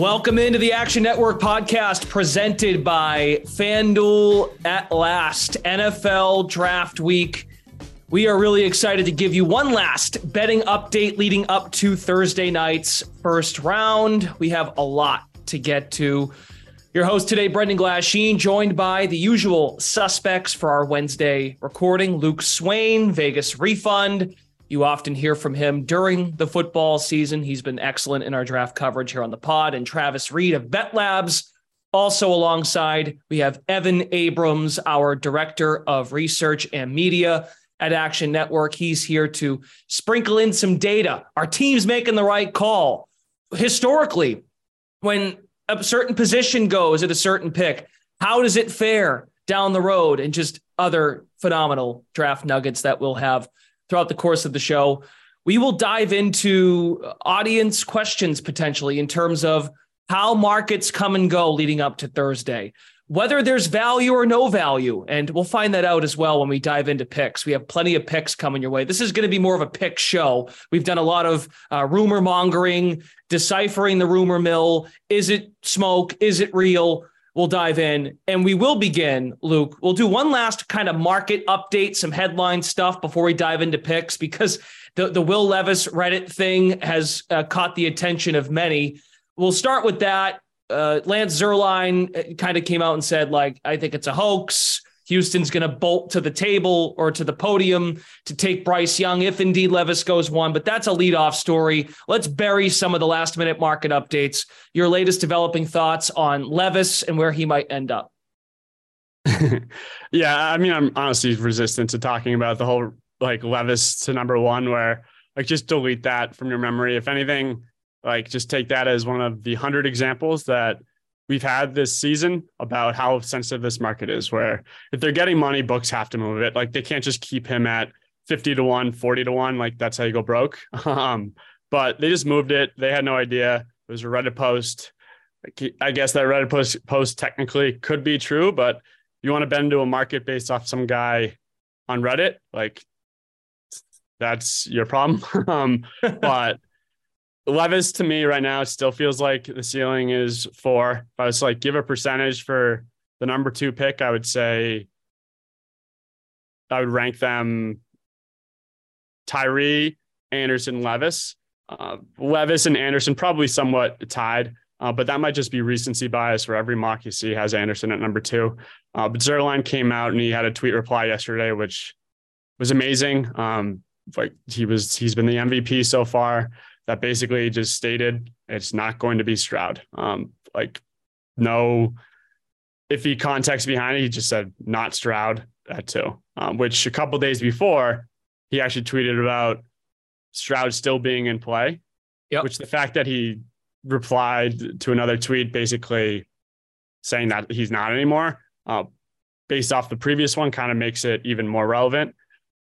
Welcome into the Action Network podcast presented by FanDuel at last, NFL draft week. We are really excited to give you one last betting update leading up to Thursday night's first round. We have a lot to get to. Your host today, Brendan Glasheen, joined by the usual suspects for our Wednesday recording Luke Swain, Vegas Refund. You often hear from him during the football season. He's been excellent in our draft coverage here on the pod. And Travis Reed of Bet Labs. Also, alongside, we have Evan Abrams, our director of research and media at Action Network. He's here to sprinkle in some data. Our team's making the right call. Historically, when a certain position goes at a certain pick, how does it fare down the road? And just other phenomenal draft nuggets that we'll have throughout the course of the show. We will dive into audience questions potentially in terms of how markets come and go leading up to Thursday, whether there's value or no value. And we'll find that out as well when we dive into picks. We have plenty of picks coming your way. This is going to be more of a pick show. We've done a lot of uh, rumor mongering, deciphering the rumor mill. Is it smoke? Is it real? We'll dive in and we will begin, Luke. We'll do one last kind of market update, some headline stuff before we dive into picks because the, the Will Levis Reddit thing has uh, caught the attention of many. We'll start with that. Uh, Lance Zierlein kind of came out and said, like, I think it's a hoax. Houston's going to bolt to the table or to the podium to take Bryce Young if indeed Levis goes one. But that's a leadoff story. Let's bury some of the last minute market updates. Your latest developing thoughts on Levis and where he might end up. yeah, I mean, I'm honestly resistant to talking about the whole like Levis to number one, where like just delete that from your memory. If anything, like just take that as one of the hundred examples that we've had this season about how sensitive this market is where if they're getting money books have to move it. Like they can't just keep him at 50 to 1 40 to 1 like that's how you go broke. Um, but they just moved it. They had no idea. It was a reddit post. I guess that reddit post, post technically could be true but you want to bend to a market based off some guy on reddit? Like that's your problem. Um, but Levis to me right now still feels like the ceiling is four. If I was like give a percentage for the number two pick, I would say I would rank them Tyree, Anderson, Levis. Uh, Levis and Anderson probably somewhat tied, uh, but that might just be recency bias where every mock you see has Anderson at number two. Uh, but Zierlein came out and he had a tweet reply yesterday, which was amazing. Um, like he was, he's been the MVP so far that basically just stated it's not going to be Stroud. Um, like no iffy context behind it. He just said not Stroud at two, um, which a couple days before he actually tweeted about Stroud still being in play. Yep. Which the fact that he replied to another tweet basically saying that he's not anymore, uh, based off the previous one, kind of makes it even more relevant.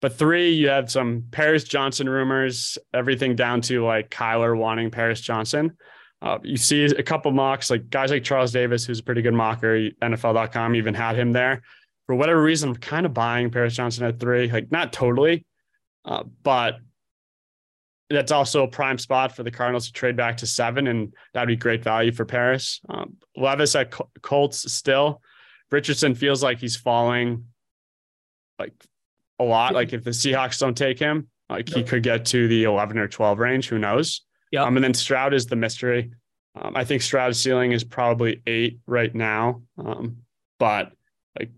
But three, you have some Paris Johnson rumors, everything down to like Kyler wanting Paris Johnson. Uh, you see a couple mocks, like guys like Charles Davis, who's a pretty good mocker. NFL.com even had him there. For whatever reason, I'm kind of buying Paris Johnson at three, like not totally, uh, but that's also a prime spot for the Cardinals to trade back to seven, and that'd be great value for Paris. Um, Levis at Colts still. Richardson feels like he's falling like a lot. Like if the Seahawks don't take him, like he could get to the 11 or 12 range. Who knows? Yeah. Um, and then Stroud is the mystery. Um, I think Stroud's ceiling is probably eight right now. Um, but like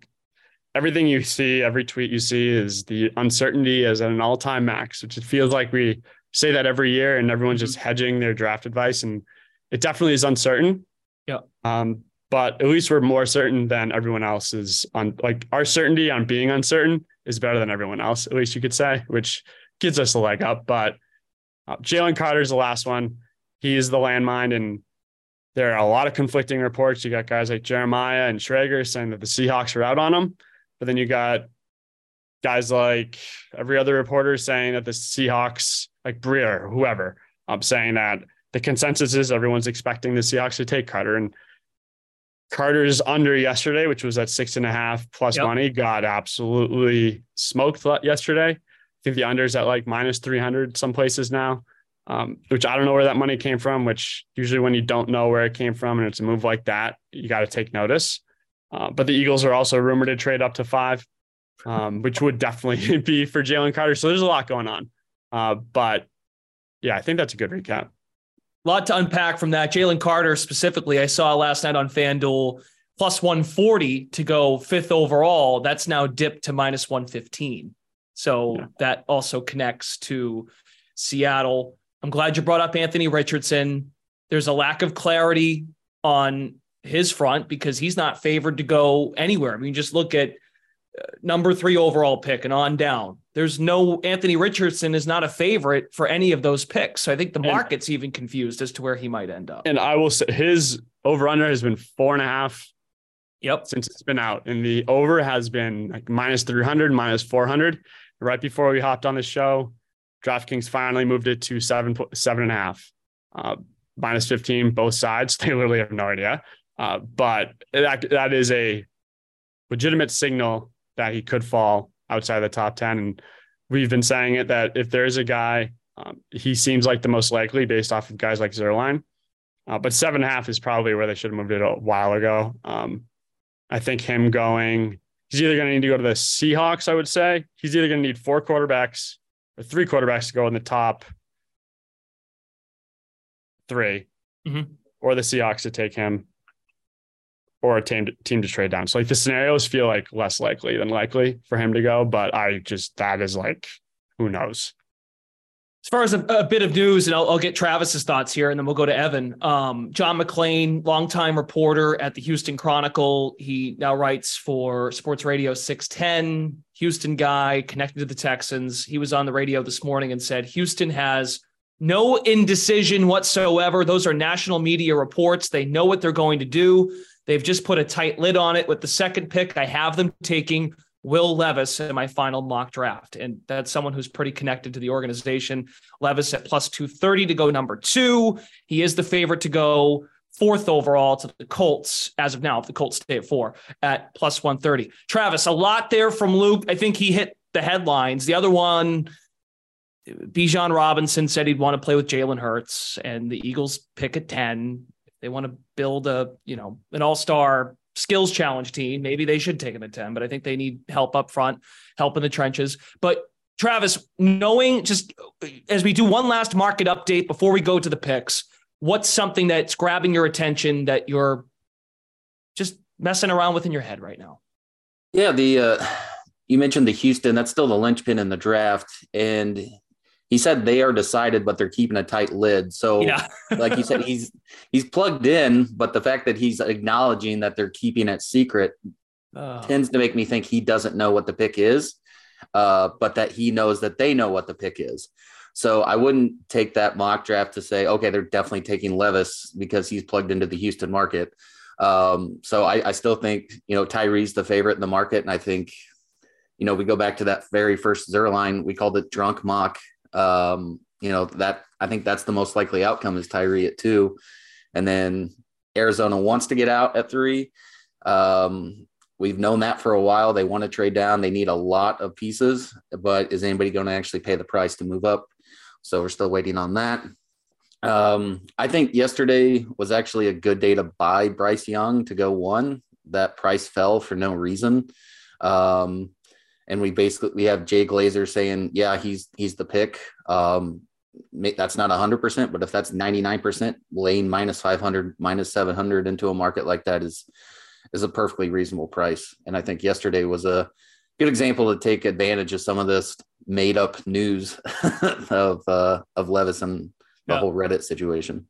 everything you see, every tweet you see is the uncertainty is at an all time max, which it feels like we say that every year and everyone's just mm-hmm. hedging their draft advice. And it definitely is uncertain. Yeah. Um, but at least we're more certain than everyone else is on like our certainty on being uncertain is better than everyone else, at least you could say, which gives us a leg up. But Uh, Jalen Carter's the last one. He is the landmine, and there are a lot of conflicting reports. You got guys like Jeremiah and Schrager saying that the Seahawks are out on him, but then you got guys like every other reporter saying that the Seahawks, like Breer, whoever, um, saying that the consensus is everyone's expecting the Seahawks to take Carter. And Carter's under yesterday, which was at six and a half plus yep. money, got absolutely smoked yesterday. I think the under's at like minus 300 some places now, um, which I don't know where that money came from, which usually when you don't know where it came from and it's a move like that, you got to take notice. Uh, but the Eagles are also rumored to trade up to five, um, which would definitely be for Jalen Carter. So there's a lot going on. Uh, but yeah, I think that's a good recap. A lot to unpack from that. Jalen Carter specifically, I saw last night on FanDuel plus 140 to go fifth overall. That's now dipped to minus 115. So yeah. that also connects to Seattle. I'm glad you brought up Anthony Richardson. There's a lack of clarity on his front because he's not favored to go anywhere. I mean, just look at number three overall pick and on down. There's no Anthony Richardson is not a favorite for any of those picks. So I think the market's and, even confused as to where he might end up. And I will say his over under has been four and a half. Yep. Since it's been out. And the over has been like minus 300, minus 400. Right before we hopped on the show, DraftKings finally moved it to seven, seven and a half, uh, minus 15, both sides. They literally have no idea. Uh, but that, that is a legitimate signal that he could fall outside the top 10. And we've been saying it that if there is a guy, um, he seems like the most likely based off of guys like Zierlein. Uh, but seven and a half is probably where they should have moved it a while ago. Um, I think him going, he's either going to need to go to the Seahawks, I would say. He's either going to need four quarterbacks or three quarterbacks to go in the top 3 mm-hmm. or the Seahawks to take him or a team to, team to trade down. So like the scenarios feel like less likely than likely for him to go, but I just that is like who knows. As far as a, a bit of news, and I'll, I'll, get Travis's thoughts here, and then we'll go to Evan. Um, John McClain, longtime reporter at the Houston Chronicle. He now writes for Sports Radio 610. Houston guy connected to the Texans. He was on the radio this morning and said Houston has no indecision whatsoever. Those are national media reports. They know what they're going to do. They've just put a tight lid on it with the second pick. I have them taking Will Levis in my final mock draft. And that's someone who's pretty connected to the organization. Levis at plus 230 to go number two. He is the favorite to go fourth overall to the Colts as of now, if the Colts stay at four at plus 130. Travis, a lot there from Luke. I think he hit the headlines. The other one, Bijan Robinson said he'd want to play with Jalen Hurts, and the Eagles pick at 10. They want to build a, you know, an all-star skills challenge team. Maybe they should take him at 10, but I think they need help up front, help in the trenches. But Travis, knowing just as we do one last market update before we go to the picks, what's something that's grabbing your attention that you're just messing around with in your head right now? Yeah, the uh, you mentioned the Houston. That's still the linchpin in the draft, and he said they are decided, but they're keeping a tight lid. So, yeah. like you said, he's he's plugged in, but the fact that he's acknowledging that they're keeping it secret oh. tends to make me think he doesn't know what the pick is, uh, but that he knows that they know what the pick is. So I wouldn't take that mock draft to say, okay, they're definitely taking Levis because he's plugged into the Houston market. Um, so I, I still think you know Tyree's the favorite in the market, and I think you know we go back to that very first Zierlein, we called it drunk mock um, you know, that I think that's the most likely outcome is Tyree at two. And then Arizona wants to get out at three. Um, we've known that for a while. They want to trade down. They need a lot of pieces, but is anybody going to actually pay the price to move up? So we're still waiting on that. Um, I think yesterday was actually a good day to buy Bryce Young to go one. That price fell for no reason. Um, and we basically we have Jay Glazer saying, yeah, he's he's the pick. Um, that's not 100%, but if that's 99%, Lane minus 500, minus 700 into a market like that is is a perfectly reasonable price. And I think yesterday was a good example to take advantage of some of this made up news of uh, of Levis and the yeah. whole Reddit situation.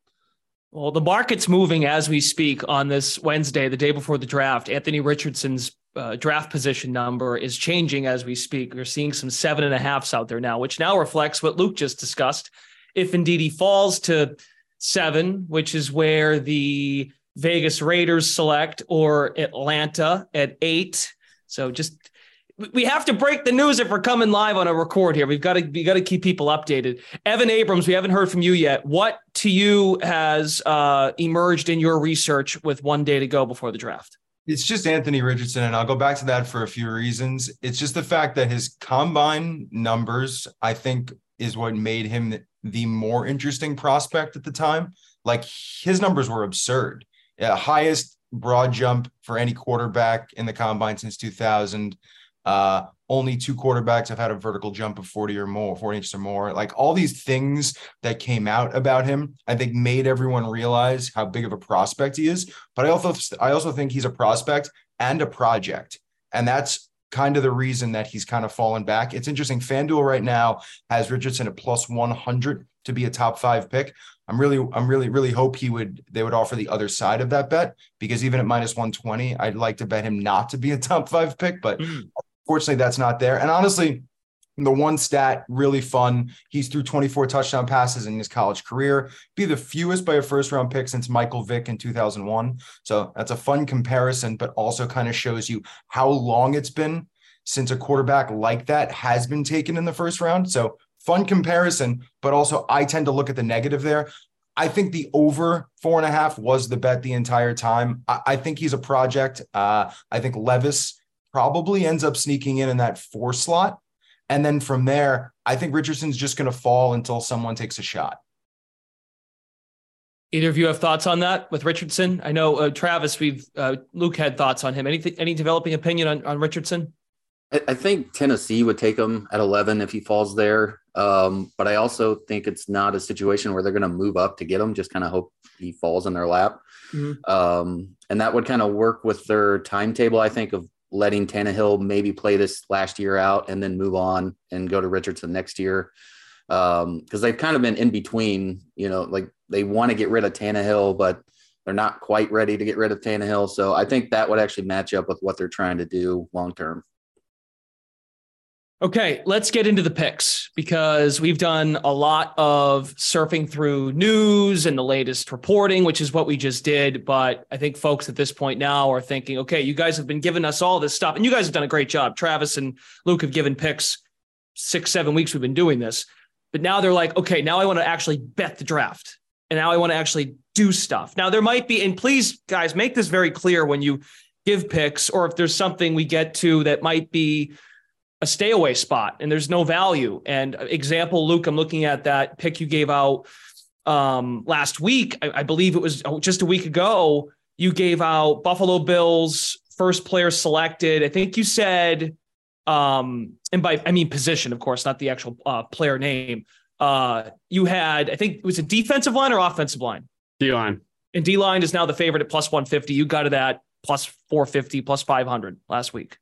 Well, the market's moving as we speak on this Wednesday, the day before the draft. Anthony Richardson's uh, draft position number is changing as we speak. We're seeing some seven and a halfs out there now, which now reflects what Luke just discussed. if indeed he falls to seven, which is where the Vegas Raiders select, or Atlanta at eight. So just we have to break the news if we're coming live on a record here. We've got to we got to keep people updated. Evan Abrams, we haven't heard from you yet. What to you has uh, emerged in your research with one day to go before the draft? It's just Anthony Richardson, and I'll go back to that for a few reasons. It's just the fact that his combine numbers, I think, is what made him the more interesting prospect at the time. Like his numbers were absurd. Yeah, highest broad jump for any quarterback in the combine since 2000. Uh, only two quarterbacks have had a vertical jump of 40 or more, 40 inches or more. Like all these things that came out about him, I think made everyone realize how big of a prospect he is. But I also I also think he's a prospect and a project. And that's kind of the reason that he's kind of fallen back. It's interesting. FanDuel right now has Richardson at plus 100 to be a top five pick. I'm really, I'm really, really hope he would, they would offer the other side of that bet because even at minus 120, I'd like to bet him not to be a top five pick, but mm. Fortunately, that's not there. And honestly, the one stat really fun. He's threw 24 touchdown passes in his college career, be the fewest by a first round pick since Michael Vick in 2001. So that's a fun comparison, but also kind of shows you how long it's been since a quarterback like that has been taken in the first round. So fun comparison, but also I tend to look at the negative there. I think the over four and a half was the bet the entire time. I, I think he's a project. Uh, I think Levis probably ends up sneaking in in that four slot. And then from there, I think Richardson's just going to fall until someone takes a shot. Either of you have thoughts on that with Richardson? I know uh, Travis, we've uh, Luke had thoughts on him. Anything, any developing opinion on, on Richardson? I, I think Tennessee would take him at 11 if he falls there. Um, but I also think it's not a situation where they're going to move up to get him. Just kind of hope he falls in their lap. Mm-hmm. Um, and that would kind of work with their timetable, I think, of letting Tannehill maybe play this last year out and then move on and go to Richardson next year. Because um, they've kind of been in between, you know, like they want to get rid of Tannehill, but they're not quite ready to get rid of Tannehill. So I think that would actually match up with what they're trying to do long term. Okay, let's get into the picks because we've done a lot of surfing through news and the latest reporting, which is what we just did. But I think folks at this point now are thinking, okay, you guys have been giving us all this stuff, and you guys have done a great job. Travis and Luke have given picks six, seven weeks we've been doing this. But now they're like, okay, now I want to actually bet the draft. And now I want to actually do stuff. Now there might be, and please, guys, make this very clear when you give picks, or if there's something we get to that might be a stay away spot and there's no value. And example, Luke, I'm looking at that pick you gave out um, last week. I, I, believe it was oh, just a week ago. You gave out Buffalo Bills first player selected. I think you said, um, and by I mean position, of course, not the actual uh, player name. Uh, you had, I think it was a defensive line or offensive line. D line. And D line is now the favorite at plus 150. You got it at plus 450, plus 500 last week.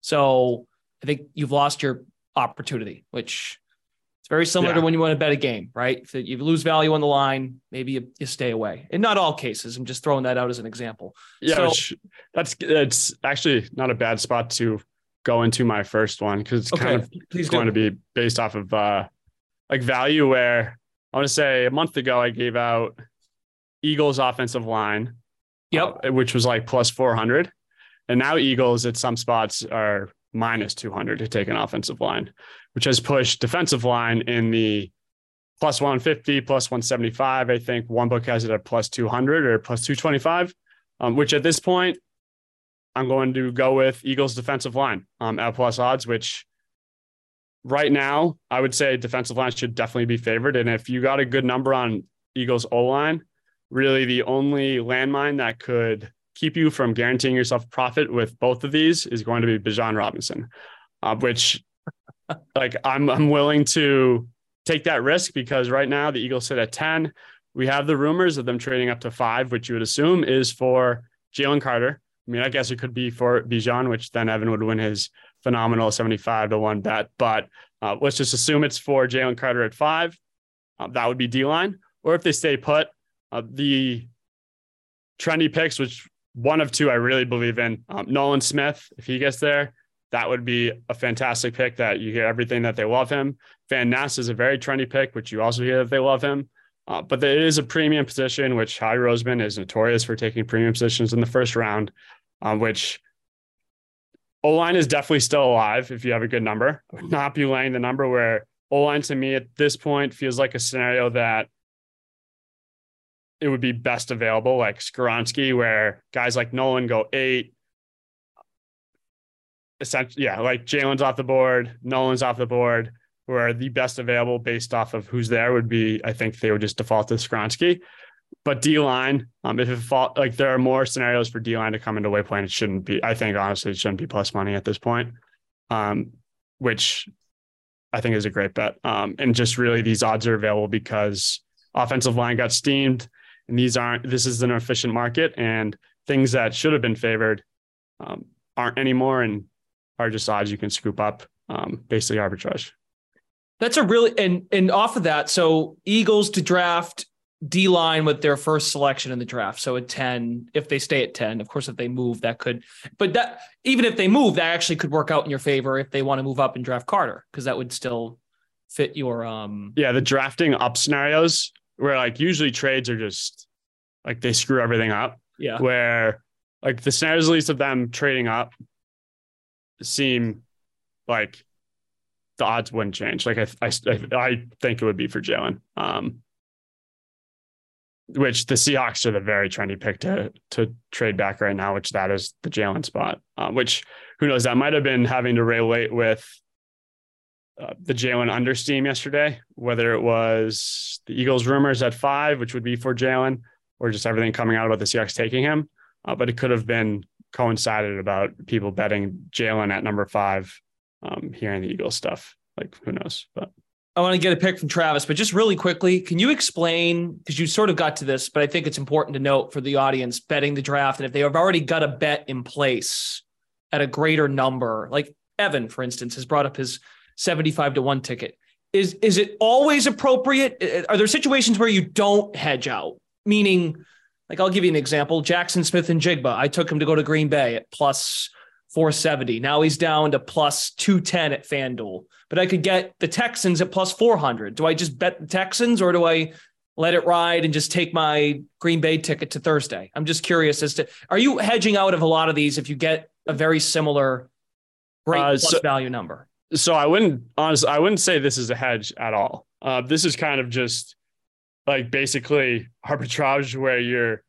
So I think you've lost your opportunity, which it's very similar yeah. to when you want to bet a game, right? If you lose value on the line, maybe you, you, stay away. In not all cases, I'm just throwing that out as an example. Yeah, so, which, that's that's actually not a bad spot to go into my first one because it's okay, kind of going to be based off of uh, like value. Where I want to say a month ago, I gave out Eagles offensive line, yep, uh, which was like plus 400. And now Eagles at some spots are minus 200 to take an offensive line, which has pushed defensive line in the plus 150, plus 175. I think one book has it at plus 200 or plus 225, um, which at this point, I'm going to go with Eagles defensive line um, at plus odds, which right now I would say defensive line should definitely be favored. And if you got a good number on Eagles O line, really the only landmine that could keep you from guaranteeing yourself profit with both of these is going to be Bijan Robinson, uh, which like I'm I'm willing to take that risk because right now the Eagles sit at 10. We have the rumors of them trading up to five, which you would assume is for Jalen Carter. I mean, I guess it could be for Bijan, which then Evan would win his phenomenal 75 to one bet. But uh, let's just assume it's for Jalen Carter at five. Uh, that would be D line. Or if they stay put, uh, the trendy picks, which one of two I really believe in. Um, Nolan Smith, if he gets there, that would be a fantastic pick that you hear everything that they love him. Van Ness is a very trendy pick, which you also hear that they love him. Uh, but it is a premium position, which Howie Roseman is notorious for taking premium positions in the first round, um, which O line is definitely still alive if you have a good number. I would not be laying the number where O line to me at this point feels like a scenario that it would be best available, like Skoronski, where guys like Nolan go eight, essentially, yeah, like Jalen's off the board, Nolan's off the board, where the best available based off of who's there would be, I think they would just default to Skoronski. But D line, um, if it fall, like there are more scenarios for D line to come into way Waypoint, it shouldn't be. I think honestly, it shouldn't be plus money at this point, um, which I think is a great bet. Um, and just really these odds are available because offensive line got steamed, and these aren't. This is an efficient market, and things that should have been favored um, aren't anymore. And are just odds you can scoop up, um, basically arbitrage. That's a really and and off of that, so Eagles to draft D line with their first selection in the draft. So at 10, if they stay at 10, of course, if they move, that could, but that even if they move, that actually could work out in your favor if they want to move up and draft Carter, because that would still fit your um yeah, the drafting up scenarios where like usually trades are just like they screw everything up. Yeah. Where like the scenarios at least of them trading up seem like the odds wouldn't change. Like I, I, I think it would be for Jalen. Um, which the Seahawks are the very trendy pick to to trade back right now, which that is the Jalen spot. Um, which who knows? That might have been having to relate with uh, the Jalen under steam yesterday, whether it was the Eagles rumors at five, which would be for Jalen, or just everything coming out about the Seahawks taking him. Uh, but it could have been coincided about people betting Jalen at number five, um, hearing the Eagles stuff. Like who knows? But I want to get a pick from Travis, but just really quickly, can you explain because you sort of got to this, but I think it's important to note for the audience betting the draft, and if they have already got a bet in place at a greater number, like Evan, for instance, has brought up his 75 to 1 ticket. Is is it always appropriate? Are there situations where you don't hedge out? Meaning like I'll give you an example: Jackson Smith-Njigba. I took him to go to Green Bay at plus 470. Now he's down to plus 210 at FanDuel. But I could get the Texans at plus 400. Do I just bet the Texans or do I let it ride and just take my Green Bay ticket to Thursday? I'm just curious as to are you hedging out of a lot of these if you get a very similar great uh, plus so, value number? So I wouldn't honestly I wouldn't say this is a hedge at all. Uh, this is kind of just like basically arbitrage where you're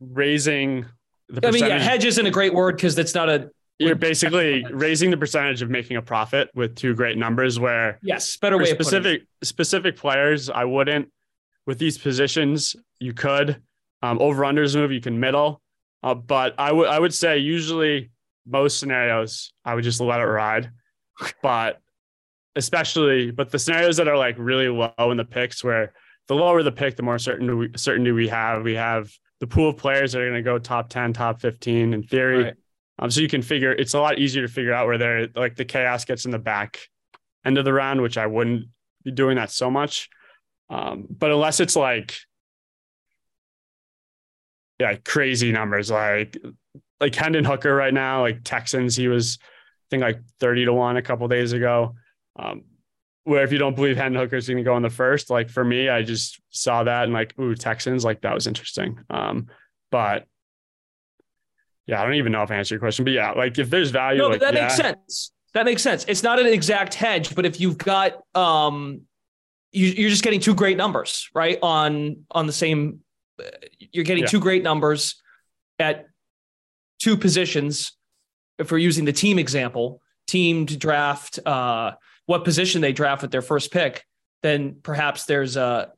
raising the I mean, yeah, hedge isn't a great word because that's not a. You're basically raising the percentage of making a profit with two great numbers. Where yes, better way specific specific players. I wouldn't with these positions. You could um, over unders move. You can middle, uh, but I would I would say usually most scenarios I would just let it ride, but especially but the scenarios that are like really low in the picks where the lower the pick, the more certain we, certainty we have. We have the pool of players that are going to go top 10, top 15 in theory. Right. Um, so you can figure it's a lot easier to figure out where they're like the chaos gets in the back end of the round, which I wouldn't be doing that so much. Um, but unless it's like, yeah, crazy numbers like like Hendon Hooker right now, like Texans, he was think like 30 to 1 a couple days ago. Um, where if you don't believe Hendon Hooker's going to go in the first, like for me, I just saw that and like, ooh, Texans, like that was interesting. Um, but yeah, I don't even know if I answered your question, but yeah, like if there's value, no, like, that yeah. makes sense. That makes sense. It's not an exact hedge, but if you've got, um, you, are just getting two great numbers, right? On on the same, you're getting yeah. two great numbers at two positions. If we're using the team example, team to draft. Uh, what position they draft with their first pick, then perhaps there's a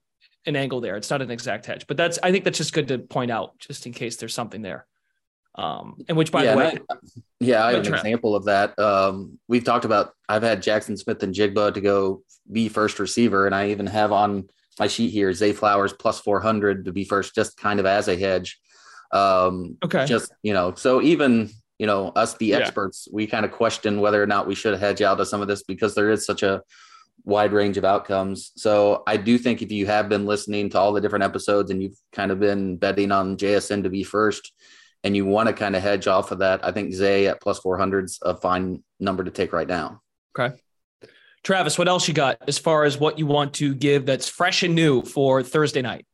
an angle there. It's not an exact hedge, but that's I think that's just good to point out, just in case there's something there. Um, and which, by yeah, the way, I, yeah, I have an example of that. Um, we've talked about. I've had Jackson Smith-Njigba to go be first receiver, and I even have on my sheet here Zay Flowers plus four hundred to be first, just kind of as a hedge. Um, okay, just you know, so even you know, us the yeah. experts, we kind of question whether or not we should hedge out of some of this because there is such a wide range of outcomes. So I do think if you have been listening to all the different episodes and you've kind of been betting on JSN to be first and you want to kind of hedge off of that, I think Zay at plus 400 is a fine number to take right now. Okay. Travis, what else you got as far as what you want to give that's fresh and new for Thursday night?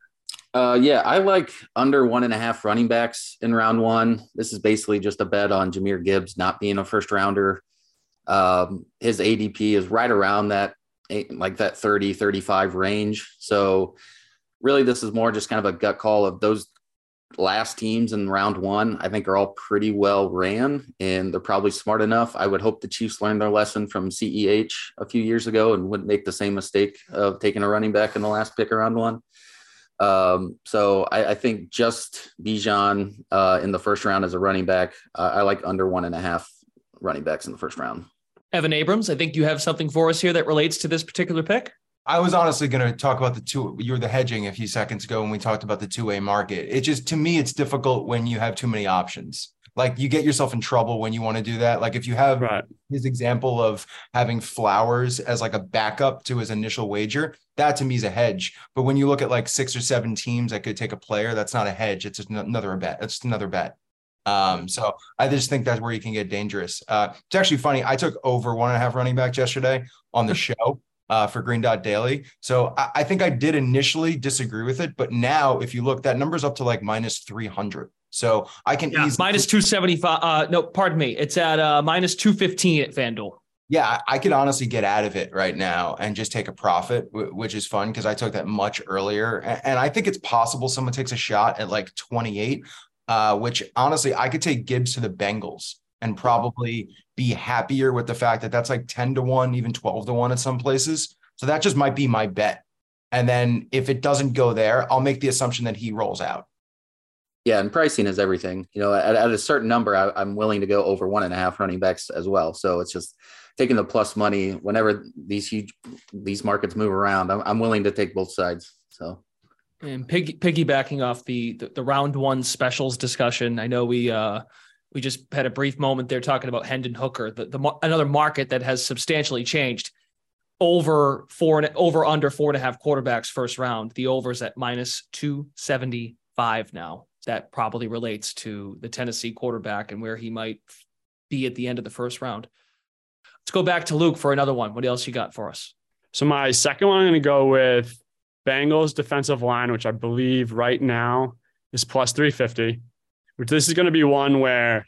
Uh, yeah, I like under one and a half running backs in round one. This is basically just a bet on Jahmyr Gibbs not being a first rounder. Um, his ADP is right around that, like that 30, 35 range. So, really, this is more just kind of a gut call of those last teams in round one, I think are all pretty well ran and they're probably smart enough. I would hope the Chiefs learned their lesson from CEH a few years ago and wouldn't make the same mistake of taking a running back in the last pick around one. Um, so I, I, think just Bijan uh, in the first round as a running back, uh, I like under one and a half running backs in the first round. Evan Abrams, I think you have something for us here that relates to this particular pick. I was honestly going to talk about the two. You were the hedging a few seconds ago when we talked about the two way market. It just to me, it's difficult when you have too many options like you get yourself in trouble when you want to do that. Like if you have right. his example of having Flowers as like a backup to his initial wager, that to me is a hedge. But when you look at like six or seven teams that could take a player, that's not a hedge. It's just another bet. It's just another bet. Um, so I just think that's where you can get dangerous. Uh, it's actually funny. I took over one and a half running backs yesterday on the show. Uh, for Green Dot Daily. So I, I think I did initially disagree with it, but now if you look, that number's up to like minus 300. So I can yeah, easily minus 275. Uh, no, pardon me. It's at uh, minus 215 at FanDuel. Yeah, I could honestly get out of it right now and just take a profit, which is fun because I took that much earlier. And I think it's possible someone takes a shot at like 28, uh, which honestly, I could take Gibbs to the Bengals and probably be happier with the fact that that's like 10 to 1, even 12 to 1 at some places. So that just might be my bet. And then if it doesn't go there, I'll make the assumption that he rolls out. Yeah, and pricing is everything. You know, at, at a certain number, I, am willing to go over one and a half running backs as well. So it's just taking the plus money whenever these huge these markets move around. I'm, I'm willing to take both sides. So. And pig, piggybacking off the, the, the round one specials discussion, I know we uh we just had a brief moment there talking about Hendon Hooker, the, the another market that has substantially changed over four and over under four and a half quarterbacks first round. The overs at minus two seventy five now that probably relates to the Tennessee quarterback and where he might be at the end of the first round. Let's go back to Luke for another one. What else you got for us? So my second one, I'm going to go with Bengals defensive line, which I believe right now is plus 350. Which this is going to be one where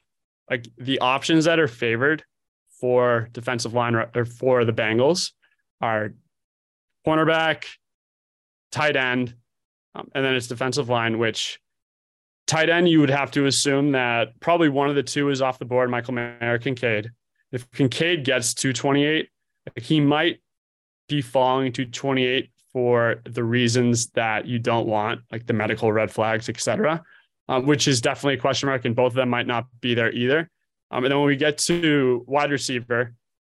like the options that are favored for defensive line or for the Bengals are cornerback, tight end, um, and then it's defensive line, which Tight end, you would have to assume that probably one of the two is off the board, Michael Mayer, Kincaid. If Kincaid gets 228, he might be falling to 28 for the reasons that you don't want, like the medical red flags, et cetera, um, which is definitely a question mark, and both of them might not be there either. Um, and then when we get to wide receiver,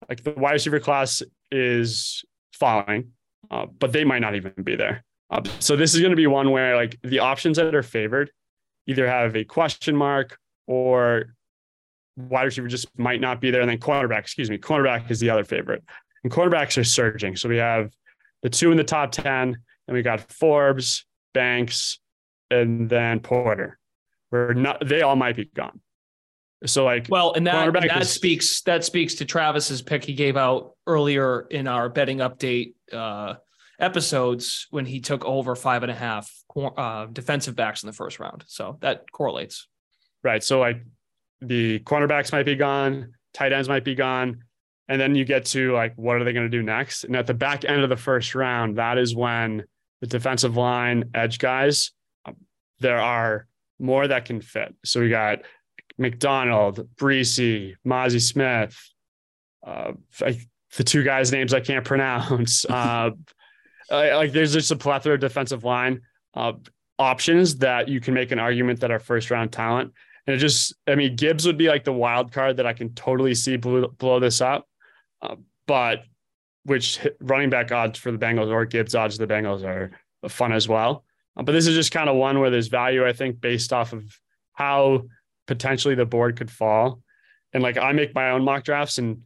like the wide receiver class is falling, uh, but they might not even be there. Uh, so this is going to be one where like the options that are favored either have a question mark or wide receiver just might not be there. And then cornerback, excuse me, cornerback is the other favorite. And cornerbacks are surging. So we have the two in the top 10, and we got Forbes, Banks, and then Porter. Where not they all might be gone. So like well, and that, that is, speaks that speaks to Travis's pick he gave out earlier in our betting update uh, episodes when he took over five and a half uh, defensive backs in the first round. So that correlates. Right. So like the cornerbacks might be gone, tight ends might be gone. And then you get to like, what are they going to do next? And at the back end of the first round, that is when the defensive line edge guys, um, there are more that can fit. So we got McDonald, Bresee, Mazi Smith, uh, the two guys' names I can't pronounce. Uh, like there's just a plethora of defensive line uh, options that you can make an argument that are first round talent. And it just, I mean, Gibbs would be like the wild card that I can totally see blow, blow this up. Uh, but which running back odds for the Bengals or Gibbs odds for the Bengals are fun as well. Uh, but this is just kind of one where there's value, I think, based off of how potentially the board could fall. And like I make my own mock drafts and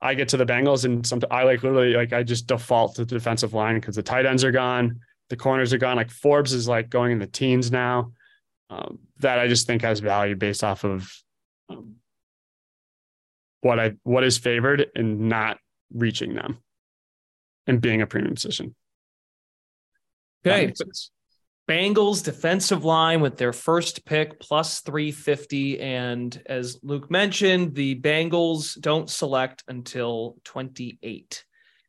I get to the Bengals and some I like literally like I just default to the defensive line because the tight ends are gone, the corners are gone. Like Forbes is like going in the teens now. um, that I just think has value based off of um, what I what is favored and not reaching them and being a premium position. Okay. Bengals defensive line with their first pick plus 350. And as Luke mentioned, the Bengals don't select until 28,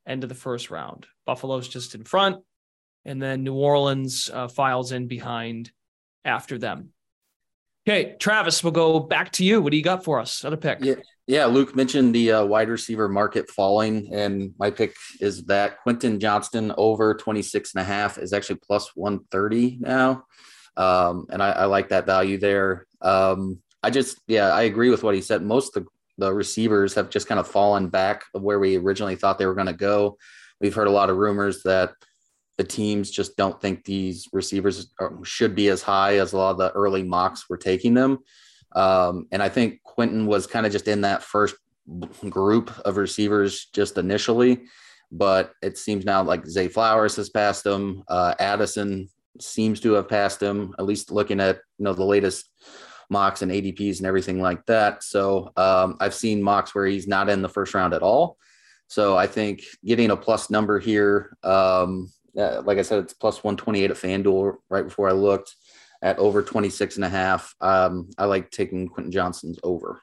end of the first round. Buffalo's just in front. And then New Orleans uh, files in behind after them. Okay, Travis, we'll go back to you. What do you got for us? Another pick. Yeah, yeah. Luke mentioned the uh, wide receiver market falling, and my pick is that Quentin Johnston over 26 and a half is actually plus 130 now. Um, and I, I, like that value there. Um, I just, yeah, I agree with what he said. Most of the, the receivers have just kind of fallen back of where we originally thought they were going to go. We've heard a lot of rumors that the teams just don't think these receivers are, should be as high as a lot of the early mocks were taking them. Um, and I think Quentin was kind of just in that first group of receivers just initially, but it seems now like Zay Flowers has passed him. Uh, Addison seems to have passed him, at least looking at you know the latest mocks and ADPs and everything like that. So um, I've seen mocks where he's not in the first round at all. So I think getting a plus number here um, uh, like I said, it's plus 128 at FanDuel right before I looked at over 26 and a half. Um, I like taking Quentin Johnson's over.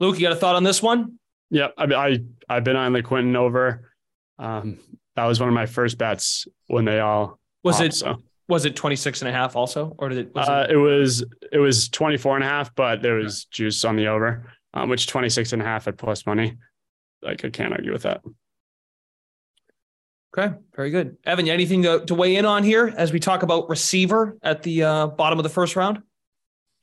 Luke, you got a thought on this one? Yeah, I I I've been on the Quentin over. Um, that was one of my first bets when they all was popped, it so. was it 26 and a half also or did it was uh, it-, it was it was 24 and a half but there was juice on the over um, which 26 and a half at plus money like I can't argue with that. Okay, very good. Evan, anything to, to weigh in on here as we talk about receiver at the uh, bottom of the first round?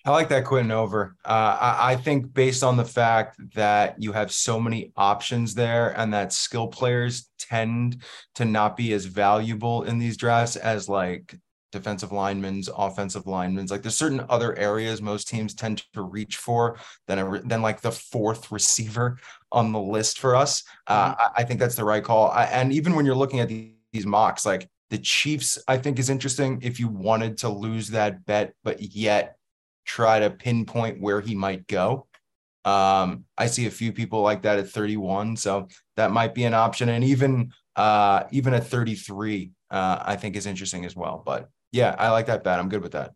I like that Quentin over. Uh, I, I, think based on the fact that you have so many options there and that skill players tend to not be as valuable in these drafts as like defensive linemen, offensive linemen. Like there's certain other areas most teams tend to reach for than a, than like the fourth receiver on the list for us. Uh, mm-hmm. I, I, think that's the right call. I, and even when you're looking at these, these mocks, like the Chiefs, I think is interesting if you wanted to lose that bet, but yet try to pinpoint where he might go. Um, I see a few people like that at 31, so that might be an option. And even uh, even at 33, uh, I think is interesting as well. But yeah, I like that bet. I'm good with that.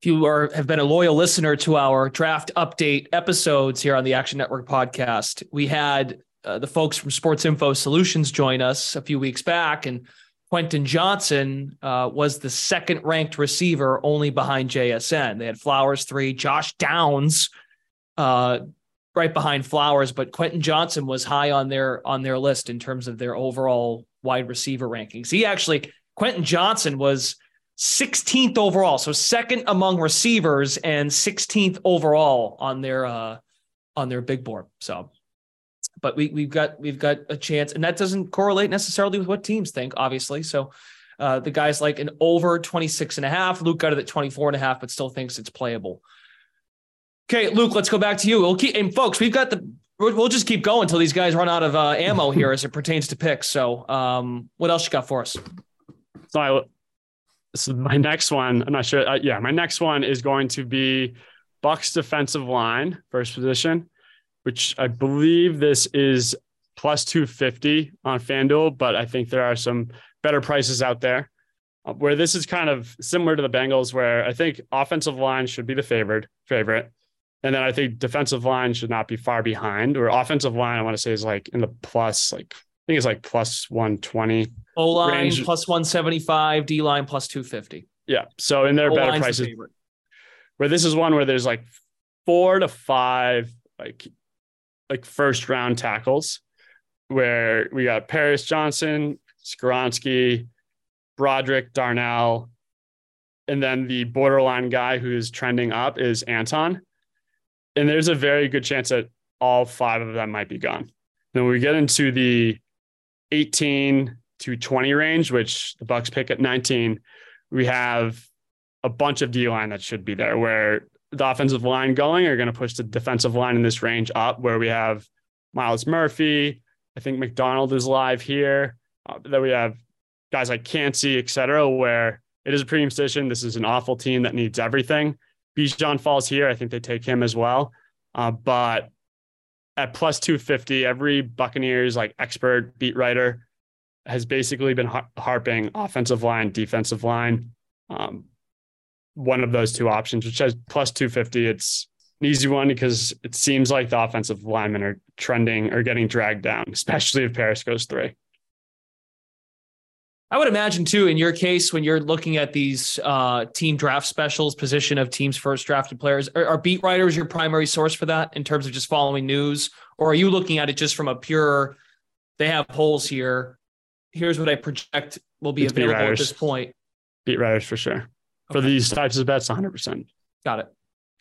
If you are have been a loyal listener to our draft update episodes here on the Action Network podcast, we had uh, the folks from Sports Info Solutions join us a few weeks back, and Quentin Johnson uh, was the second ranked receiver, only behind JSN. They had Flowers three, Josh Downs uh, right behind Flowers, but Quentin Johnson was high on their on their list in terms of their overall wide receiver rankings. He actually Quentin Johnson was 16th overall, so second among receivers and 16th overall on their uh, on their big board. So, but we we've got we've got a chance, and that doesn't correlate necessarily with what teams think, obviously. So, uh, the guy's like an over 26 and a half. Luke got it at 24 and a half, but still thinks it's playable. Okay, Luke, let's go back to you. We'll keep and folks, we've got the we'll just keep going until these guys run out of uh, ammo here as it pertains to picks. So, um, what else you got for us? So I so my next one, I'm not sure. Uh, yeah, my next one is going to be Bucks defensive line, first position, which I believe this is plus 250 on FanDuel, but I think there are some better prices out there. Uh, where this is kind of similar to the Bengals, where I think offensive line should be the favored favorite, and then I think defensive line should not be far behind. Or offensive line, I want to say is like in the plus, like think it's like plus 120 O line plus 175, D line plus 250. Yeah. So in their better prices, the where this is one where there's like four to five like like first round tackles, where we got Paris Johnson, Skoronski, Broderick, Darnell, and then the borderline guy who's trending up is Anton. And there's a very good chance that all five of them might be gone. Then we get into the 18 to 20 range, which the Bucks pick at 19, we have a bunch of D line that should be there where the offensive line going are going to push the defensive line in this range up where we have Myles Murphy. I think McDonald is live here. Uh, then we have guys like Kancey, et cetera, where it is a premium position. This is an awful team that needs everything. Bijan falls here. I think they take him as well. Uh, but at plus 250, every Buccaneers like expert beat writer has basically been harping offensive line, defensive line. Um, one of those two options, which has plus 250. It's an easy one because it seems like the offensive linemen are trending or getting dragged down, especially if Paris goes three. I would imagine too, in your case, when you're looking at these uh, team draft specials, position of teams' first drafted players, are, are, beat writers your primary source for that in terms of just following news, or are you looking at it just from a pure? They have holes here. Here's what I project will be it's available at this point. Beat writers for sure. Okay. For these types of bets, 100. percent Got it.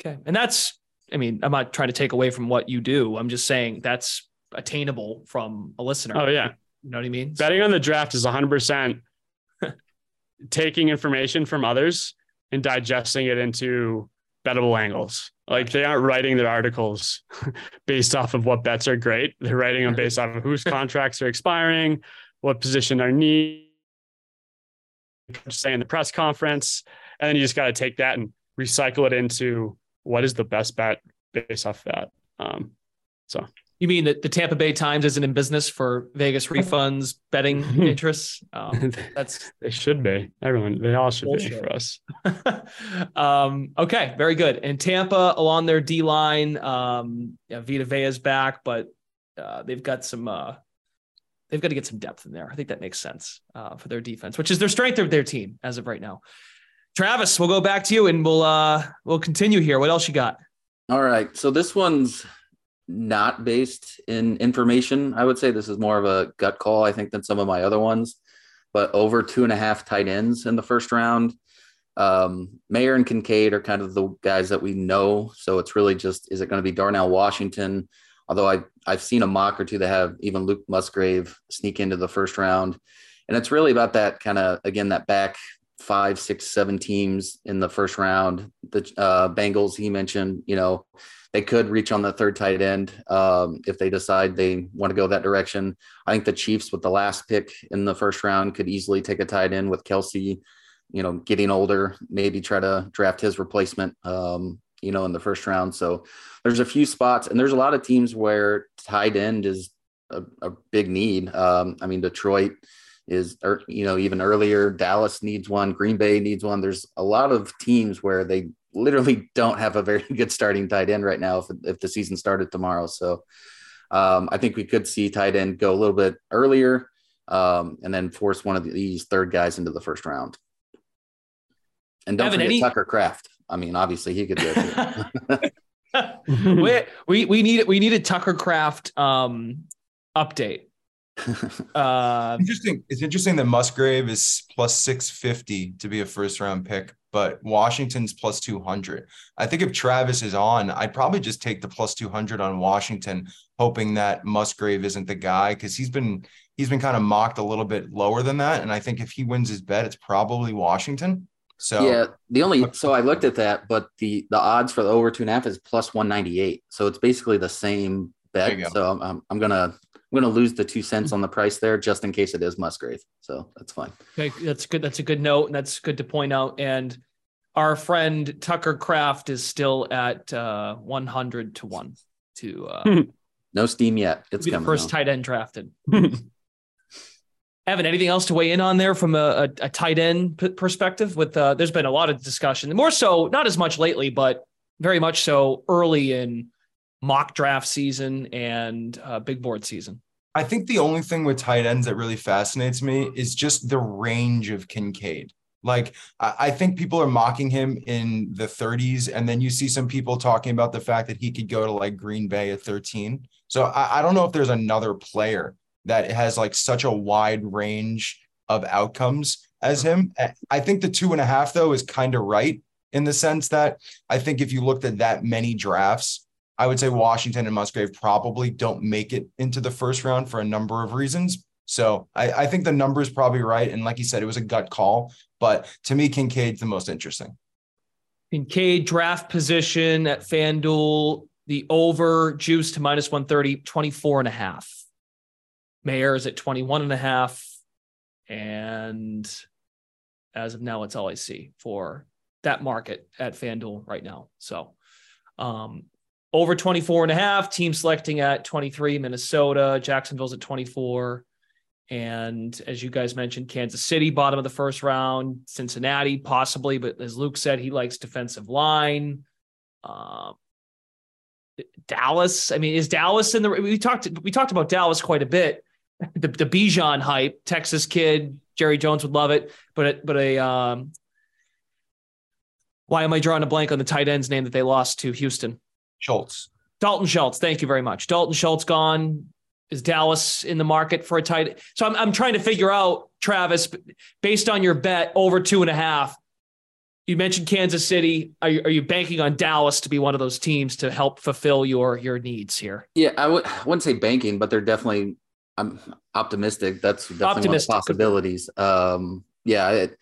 Okay, and that's. I mean, I'm not trying to take away from what you do. I'm just saying that's attainable from a listener. Oh yeah. You know what I mean? Betting so. on the draft is 100% taking information from others and digesting it into bettable angles. Like they aren't writing their articles based off of what bets are great. They're writing them based off of whose contracts are expiring, what position are need, say in the press conference. And then you just got to take that and recycle it into what is the best bet based off that. Um, so you mean that the Tampa Bay Times isn't in business for Vegas Refund's, betting interests? Um, that's they should be. Everyone, they all should bullshit. be for us. um, okay, very good. And Tampa along their D line, um, yeah, Vita Vea's back, but uh, they've got some. Uh, they've got to get some depth in there. I think that makes sense uh, for their defense, which is their strength of their team as of right now. Travis, we'll go back to you and we'll uh, we'll continue here. What else you got? All right, so this one's not based in information. I would say this is more of a gut call, I think, than some of my other ones. But over two and a half tight ends in the first round. Um, Mayer and Kincaid are kind of the guys that we know. So it's really just is it going to be Darnell Washington? Although I I've seen a mock or two that have even Luke Musgrave sneak into the first round. And it's really about that kind of again that back five, six, seven teams in the first round. The uh, Bengals he mentioned, you know, they could reach on the third tight end um, if they decide they want to go that direction. I think the Chiefs, with the last pick in the first round, could easily take a tight end with Kelce, you know, getting older, maybe try to draft his replacement, um, you know, in the first round. So there's a few spots, and there's a lot of teams where tight end is a, a big need. Um, I mean, Detroit is, or, you know, even earlier, Dallas needs one, Green Bay needs one. There's a lot of teams where they literally don't have a very good starting tight end right now if, if the season started tomorrow. So um, I think we could see tight end go a little bit earlier um, and then force one of these third guys into the first round. And don't Evan, forget any... Tucker Kraft. I mean, obviously he could go we, we we need we need a Tucker Kraft um, update. Uh, interesting. It's interesting that Musgrave is plus six fifty to be a first round pick but Washington's plus 200. I think if Travis is on, I'd probably just take the plus 200 on Washington, hoping that Musgrave isn't the guy because he's been he's been kind of mocked a little bit lower than that. And I think if he wins his bet, it's probably Washington. So yeah, the only so I looked at that, but the the odds for the over two and a half is plus 198. So it's basically the same bet. So I'm, I'm, I'm gonna I'm going to lose the two cents on the price there just in case it is Musgrave. So that's fine. Okay, that's good. That's a good note, and that's good to point out. And our friend Tucker Kraft is still at uh, 100 to one to uh, no steam yet. It's the first tight end drafted. Evan, anything else to weigh in on there from a, a, a tight end p- perspective? With uh, there's been a lot of discussion, more so not as much lately, but very much so early in mock draft season and uh, big board season. I think the only thing with tight ends that really fascinates me is just the range of Kincaid. Like, I think people are mocking him in the 30s, and then you see some people talking about the fact that he could go to like Green Bay at 13. So I, I don't know if there's another player that has like such a wide range of outcomes as him. I think the two and a half, though, is kind of right in the sense that I think if you looked at that many drafts, I would say Washington and Musgrave probably don't make it into the first round for a number of reasons. So I, I think the number is probably right. And like you said, it was a gut call. But to me, Kincaid's the most interesting. Kincaid draft position at FanDuel, the over juice to minus 130, 24 and a half. Mayer is at 21 and a half. And as of now. It's all I see for that market at FanDuel right now. So, um, over 24 and a half, team selecting at 23, Minnesota, Jacksonville's at 24. And as you guys mentioned, Kansas City, bottom of the first round, Cincinnati, possibly, but as Luke said, he likes defensive line. Um, Dallas. I mean, is Dallas in the? We talked. We talked about Dallas quite a bit. The the Bijan hype, Texas kid, Jerry Jones would love it, but but a um, why am I drawing a blank on the tight end's name that they lost to Houston? Schultz. Dalton Schultz. Thank you very much. Dalton Schultz gone. Is Dallas in the market for a tight? So I'm I'm trying to figure out Travis, based on your bet over two and a half. You mentioned Kansas City. Are you, are you banking on Dallas to be one of those teams to help fulfill your your needs here? Yeah, I w- wouldn't say banking, but they're definitely. I'm optimistic. That's definitely optimistic. one of the possibilities. Um, yeah, it,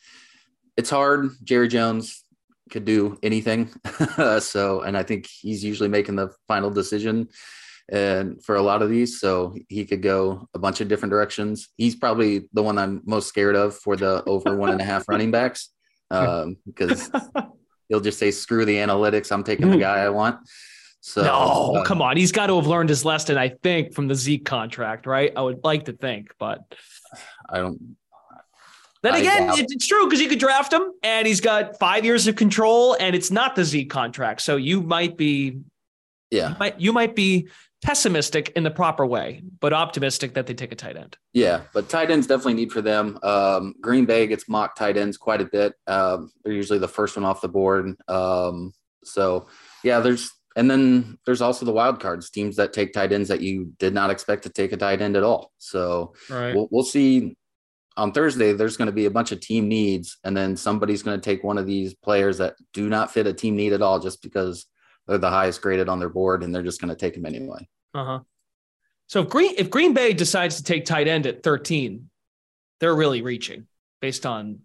it's hard. Jerry Jones could do anything. so, and I think he's usually making the final decision and for a lot of these. So he could go a bunch of different directions. He's probably the one I'm most scared of for the over one and a half running backs um, because he'll just say, screw the analytics. I'm taking the guy I want. So, no, uh, come on. He's got to have learned his lesson, I think, from the Zeke contract, right? I would like to think, but I don't. Then again, it's true because you could draft him and he's got five years of control and it's not the Zeke contract. So you might be, yeah, you might, you might be pessimistic in the proper way, but optimistic that they take a tight end. Yeah, but tight ends definitely need for them. Um, Green Bay gets mock tight ends quite a bit. Um, they're usually the first one off the board. Um, so yeah, there's and then there's also the wild cards teams that take tight ends that you did not expect to take a tight end at all. So right. we'll, we'll see on Thursday, there's going to be a bunch of team needs, and then somebody's going to take one of these players that do not fit a team need at all just because they're the highest graded on their board and they're just going to take them anyway. Uh huh. So if Green if Green Bay decides to take tight end at 13, they're really reaching based on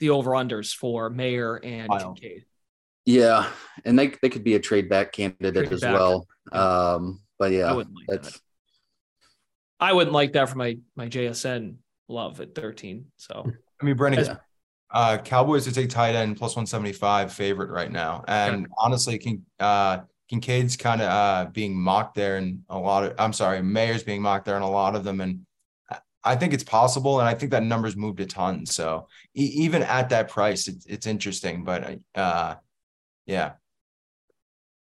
the over unders for Mayer and wow. Kincaid. Yeah, and they they could be a trade back candidate trade as back. well. Um, but yeah, I wouldn't like that's. That. I wouldn't like that for my my JSN love at 13. So. I mean, Brendan, As, uh, Cowboys to take tight end plus 175 favorite right now, and honestly, can uh, Kincaid's kind of uh, being mocked there, and a lot of I'm sorry, Mayer's being mocked there, and a lot of them, and I think it's possible, and I think that number's moved a ton. So e- even at that price, it, it's interesting, but uh, yeah,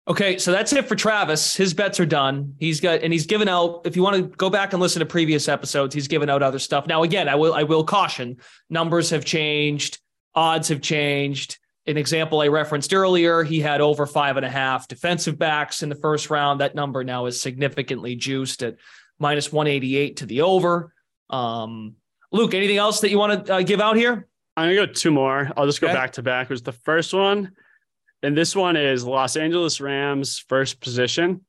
Okay, so that's it for Travis. His bets are done. He's got and he's given out. If you want to go back and listen to previous episodes, he's given out other stuff. Now, again, I will I will caution: numbers have changed, odds have changed. An example I referenced earlier, he had over five and a half defensive backs in the first round. That number now is significantly juiced at minus 188 to the over. Um, Luke, anything else that you want to uh, give out here? I'm gonna go two more. I'll just go okay. back to back. It was the first one and this one is Los Angeles Rams first position.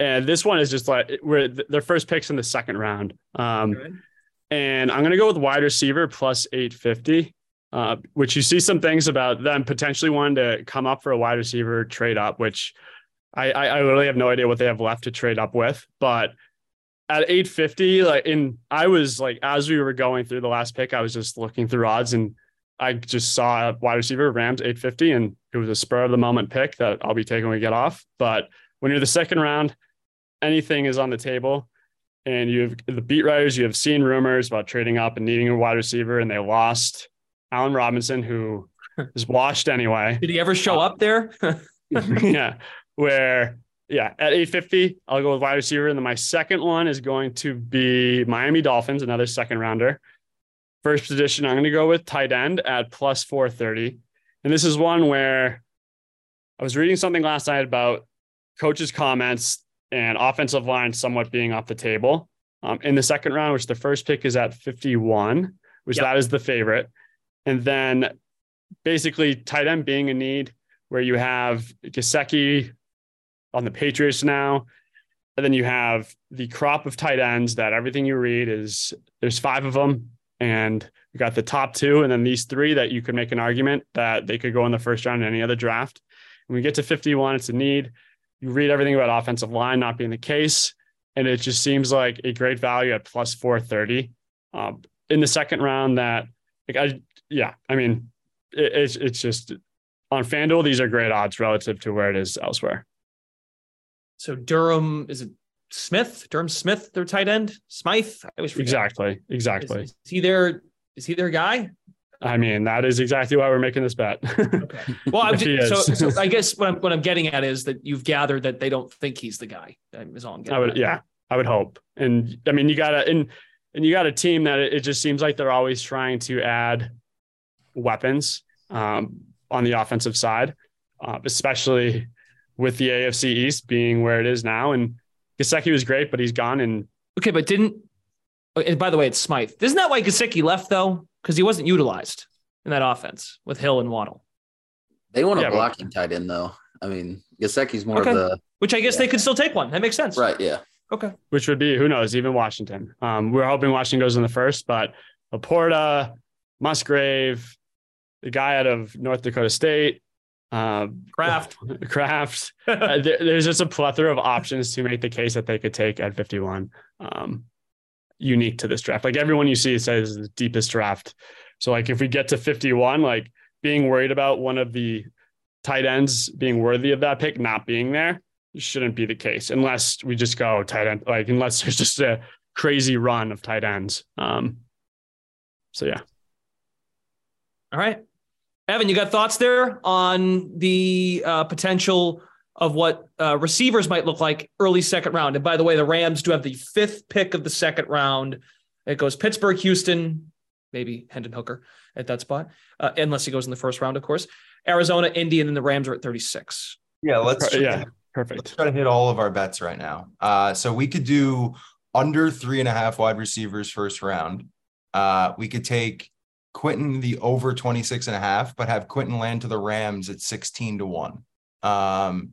And this one is just like where their first picks in the second round. Um. And I'm going to go with wide receiver plus 850, uh, which you see some things about them potentially wanting to come up for a wide receiver trade up, which I, I, I really have no idea what they have left to trade up with. But at 850, like in, I was like, as we were going through the last pick, I was just looking through odds and I just saw a wide receiver, Rams 850, and it was a spur of the moment pick that I'll be taking when we get off. But when you're the second round, anything is on the table. And you have the beat writers, you have seen rumors about trading up and needing a wide receiver, and they lost Allen Robinson, who is washed anyway. Did he ever show uh, up there? yeah. Where, yeah, at 850, I'll go with wide receiver. And then my second one is going to be Miami Dolphins, another second rounder. First edition, I'm going to go with tight end at plus 430. And this is one where I was reading something last night about coaches' comments and offensive line somewhat being off the table. Um, in the second round, which the first pick is at 51, which yep. that is the favorite. And then basically tight end being a need where you have Gesicki on the Patriots now. And then you have the crop of tight ends that everything you read is there's five of them and we got the top two, and then these three that you could make an argument that they could go in the first round in any other draft. When we get to 51, it's a need. You read everything about offensive line not being the case, and it just seems like a great value at plus 430. Um, in the second round, that Like I, yeah, I mean, it, it's it's just on FanDuel. These are great odds relative to where it is elsewhere. So Durham is it Smith? Durham Smythe, their tight end, Smythe. I was exactly, exactly. Is, is he their is he their guy? I mean, that is exactly why we're making this bet. okay. Well, I'm just, so, so, I guess what I'm, what I'm getting at is that you've gathered that they don't think he's the guy. Is all I'm getting. I would, at. yeah, I would hope. And I mean, you got to, and, and you got a team that it just seems like they're always trying to add weapons um, on the offensive side, uh, especially with the AFC East being where it is now. And Gesicki was great, but he's gone. And okay, but didn't, and by the way, it's Smythe. Isn't that why Gesicki left though? because he wasn't utilized in that offense with Hill and Waddle. They want a yeah, blocking but... tight end though. I mean, Gesicki's more okay. of the which I guess yeah. they could still take one. That makes sense, right? Yeah. Okay. Which would be who knows, even Washington. Um, we're hoping Washington goes in the first, but Laporta, Musgrave, the guy out of North Dakota State, uh, Kraft, Kraft. uh, there, there's just a plethora of options to make the case that they could take at 51. Um, unique to this draft. Like everyone you see says the deepest draft. So like if we get to 51, like being worried about one of the tight ends being worthy of that pick not being there shouldn't be the case unless we just go tight end like unless there's just a crazy run of tight ends. Um so yeah. All right. Evan, you got thoughts there on the uh, potential of what uh, receivers might look like early second round. And by the way, the Rams do have the fifth pick of the second round. It goes Pittsburgh, Houston, maybe Hendon Hooker at that spot, uh, unless he goes in the first round, of course. Arizona, Indy, and then the Rams are at 36. Yeah, let's try, yeah, perfect. Let's try to hit all of our bets right now. Uh, so we could do under three and a half wide receivers first round. Uh, we could take Quentin the over 26 and a half, but have Quentin land to the Rams at 16 to 1. Um,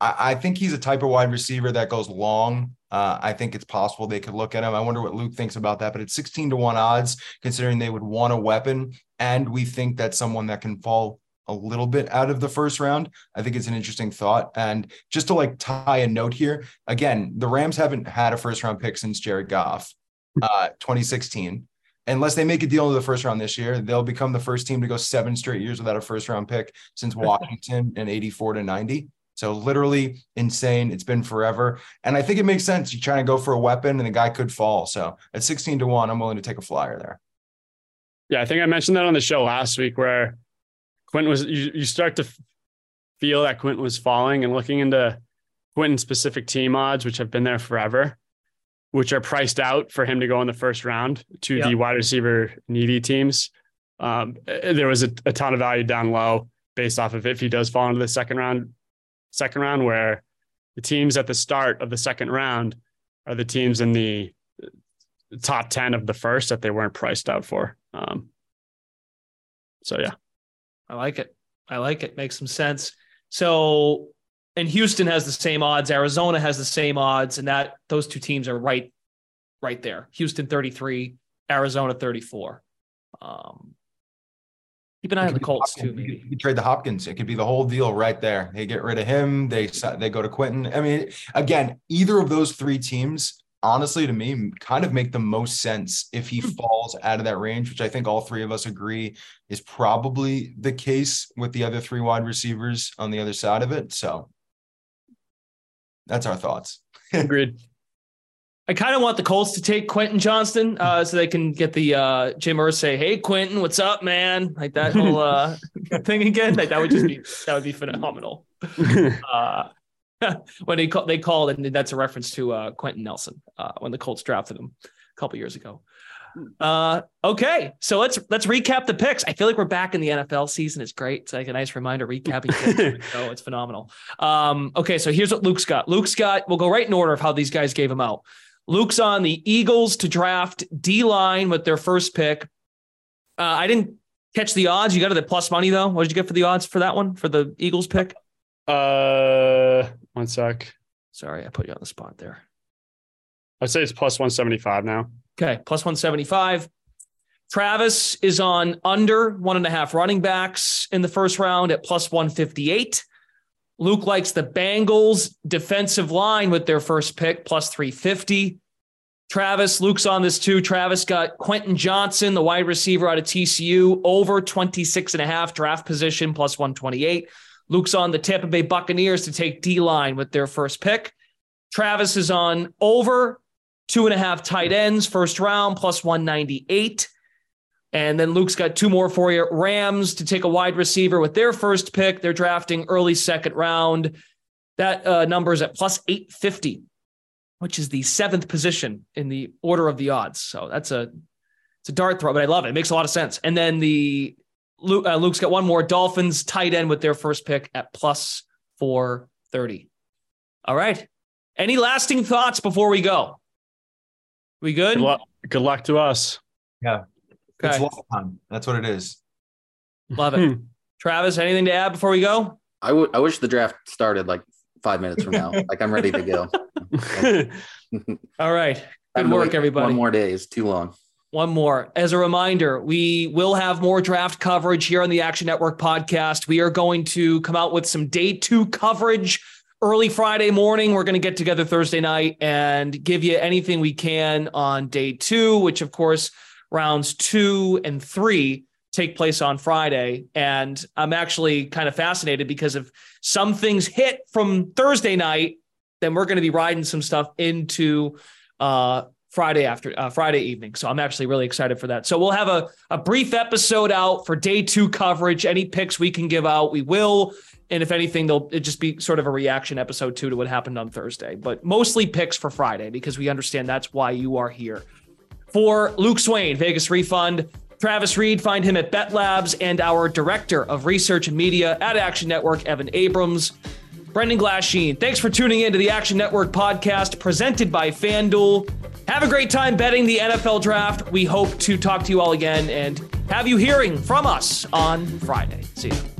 I, I, think he's a type of wide receiver that goes long. Uh, I think it's possible they could look at him. I wonder what Luke thinks about that, but it's 16 to 1 odds, considering they would want a weapon. And we think that someone that can fall a little bit out of the first round. I think it's an interesting thought. And just to like tie a note here, again, the Rams haven't had a first round pick since Jared Goff, uh, 2016 unless they make a deal in the first round this year, they'll become the first team to go seven straight years without a first round pick since Washington in 84 to 90. So literally insane. It's been forever. And I think it makes sense. You're trying to go for a weapon and the guy could fall. So at 16 to 1, I'm willing to take a flyer there. Yeah, I think I mentioned that on the show last week where Quentin was you, you start to feel that Quentin was falling and looking into Quentin specific team odds, which have been there forever which are priced out for him to go in the first round to yep. the wide receiver needy teams. Um, there was a, a, ton of value down low based off of if he does fall into the second round, second round where the teams at the start of the second round are the teams in the top 10 of the first that they weren't priced out for. Um, so yeah. I like it. I like it. Makes some sense. So and Houston has the same odds. Arizona has the same odds, and that those two teams are right, right there. Houston 33, Arizona 34. Um, keep an eye on the Colts too. Maybe you trade the Hopkins. It could be the whole deal right there. They get rid of him. They they go to Quentin. I mean, again, either of those three teams. Honestly, to me, kind of make the most sense if he hmm. falls out of that range, which I think all three of us agree is probably the case with the other three wide receivers on the other side of it. So that's our thoughts. Agreed. I kind of want the Colts to take Quentin Johnston uh, so they can get the uh, Jim Irsay, "Hey Quentin, what's up, man?" Like that whole uh, thing again. Like that would just be that would be phenomenal. uh, when they call, they called, and that's a reference to uh, Quenton Nelson uh, when the Colts drafted him a couple years ago. Uh, okay, so let's let's recap the picks. I feel like we're back in the NFL season. It's great. It's like a nice reminder recapping. oh, it's phenomenal. Um, okay, so here's what Luke's got. Luke's got. We'll go right in order of how these guys gave him out. Luke's on the Eagles to draft D line with their first pick. Uh, I didn't catch the odds. You got it at plus money though. What did you get for the odds for that one for the Eagles pick? Uh, one sec. Sorry, I put you on the spot there. I'd say it's plus one seventy five now. Okay, plus 175. Travis is on under one and a half running backs in the first round at plus 158. Luke likes the Bengals defensive line with their first pick, plus 350. Travis, Luke's on this too. Travis got Quentin Johnston, the wide receiver out of TCU, over 26 and a half draft position, plus 128. Luke's on the Tampa Bay Buccaneers to take D line with their first pick. Travis is on over two and a half tight ends, first round, plus 198. And then Luke's got two more for you. Rams to take a wide receiver with their first pick. They're drafting early second round. That uh, number is at plus 850 which is the seventh position in the order of the odds. So that's a it's a dart throw, but I love it. It makes a lot of sense. And then the Luke, uh, Luke's got one more Dolphins tight end with their first pick at plus 430. All right. Any lasting thoughts before we go? We good? Good luck, good luck to us. Yeah. Okay. It's time. That's what it is. Love it. Travis, anything to add before we go? I, w- I wish the draft started like five minutes from now. like I'm ready to go. All right. Good work, everybody. One more day is too long. One more. As a reminder, we will have more draft coverage here on the Action Network podcast. We are going to come out with some day two coverage early Friday morning. We're going to get together Thursday night and give you anything we can on day two, which, of course, rounds two and three take place on Friday. And I'm actually kind of fascinated because if some things hit from Thursday night, then we're going to be riding some stuff into uh, Friday after uh, Friday evening. So I'm actually really excited for that. So we'll have a, a brief episode out for day two coverage. Any picks we can give out, we will. And if anything, they'll it just be sort of a reaction episode two to what happened on Thursday, but mostly picks for Friday because we understand that's why you are here. For Luke Swain, Vegas Refund, Travis Reed, find him at Bet Labs, and our director of research and media at Action Network, Evan Abrams. Brendan Glasheen, thanks for tuning in to the Action Network podcast presented by FanDuel. Have a great time betting the NFL draft. We hope to talk to you all again and have you hearing from us on Friday. See you.